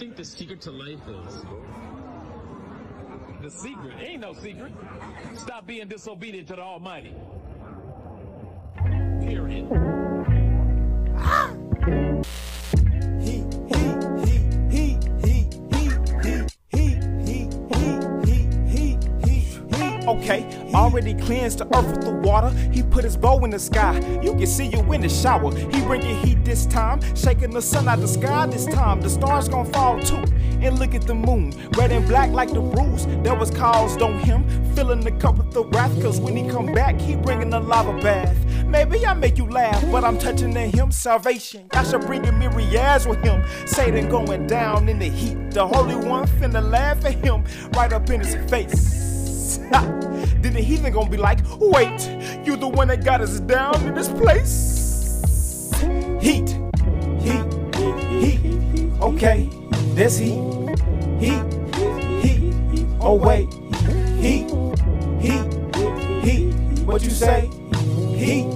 think the secret to life is? The secret ain't no secret. Stop being disobedient to the Almighty. Period. Okay, already cleansed the earth with the water. He put his bow in the sky. You can see you in the shower. He bringing heat this time, shaking the sun out the sky this time. The stars gonna fall too. And look at the moon, red and black like the bruise that was caused on him. Filling the cup with the wrath, cause when he come back, he bringing the lava bath. Maybe I make you laugh, but I'm touching in him salvation. I should bring a myriads with him. Satan going down in the heat. The Holy One finna laugh at him right up in his face. Then the heathen gonna be like, wait, you the one that got us down in this place? Heat, heat, heat, okay, there's heat, heat, heat, oh wait, heat, heat, heat, what you say? Heat,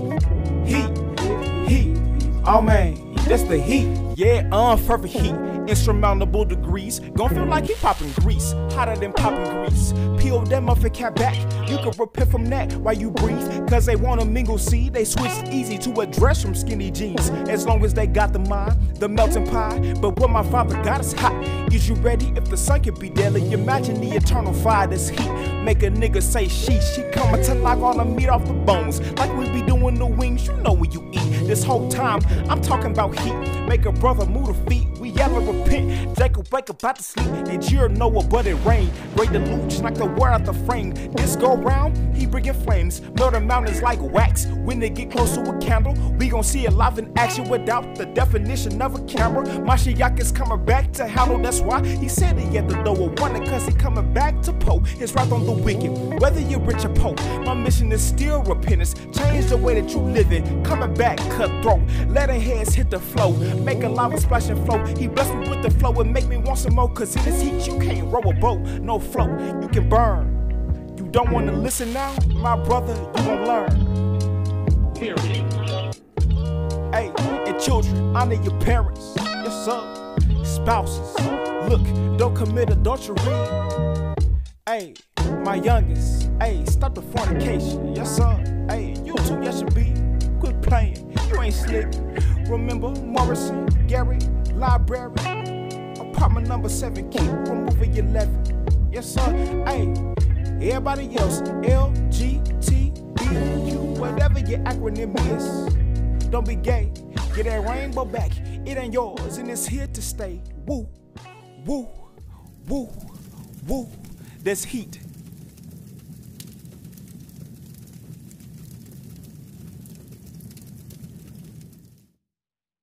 heat, heat, oh man, that's the heat, yeah, unfervent heat. Insurmountable degrees, gon' feel like he popping grease, hotter than popping grease. Peel that muffin cap back, you can repent from that while you breathe. Cause they wanna mingle, see, they switch easy to a dress from skinny jeans. As long as they got the mind, the melting pie. But what my father got is hot. Is you ready? If the sun could be deadly, imagine the eternal fire this heat. Make a nigga say she, she coming to knock all the meat off the bones. Like we be doing the wings, you know when you eat. This whole time, I'm talking about heat. Make a brother move the feet, we and repent. Jacob wake up out to sleep, and you're Noah, but it rain. Break the luge, knock the word out the frame. This go round, he bringing flames. Murder mountains like wax. When they get close to a candle, we gon' see it live in action without the definition of a camera. Mashiach is coming back to handle, that's why he said he had the of wonder, cause he coming back to pour his wrath on the wicked. Whether you're rich or poor, my mission is still repentance. Change the way that you live it. Coming back, cutthroat. Letting heads hit the flow. Make a lava splash and flow. He blessed me with the flow and make me want some more. Cause in this heat, you can't row a boat. No float, you can burn. You don't wanna listen now? My brother, you gon' learn. Period. Hey, and children, honor your parents. Yes, sir. Spouses, look, don't commit adultery. Hey, my youngest, hey, stop the fornication. Yes, sir. Hey, you too, yes, you be. Quit playing, you ain't slick. Remember Morrison, Gary, Library, apartment number seven, keep removing your leaven. Yes, sir. Hey, everybody else, LGTBQ, whatever your acronym is. Don't be gay, get that rainbow back. It ain't yours, and it's here to stay. Woo, woo, woo, woo. There's heat,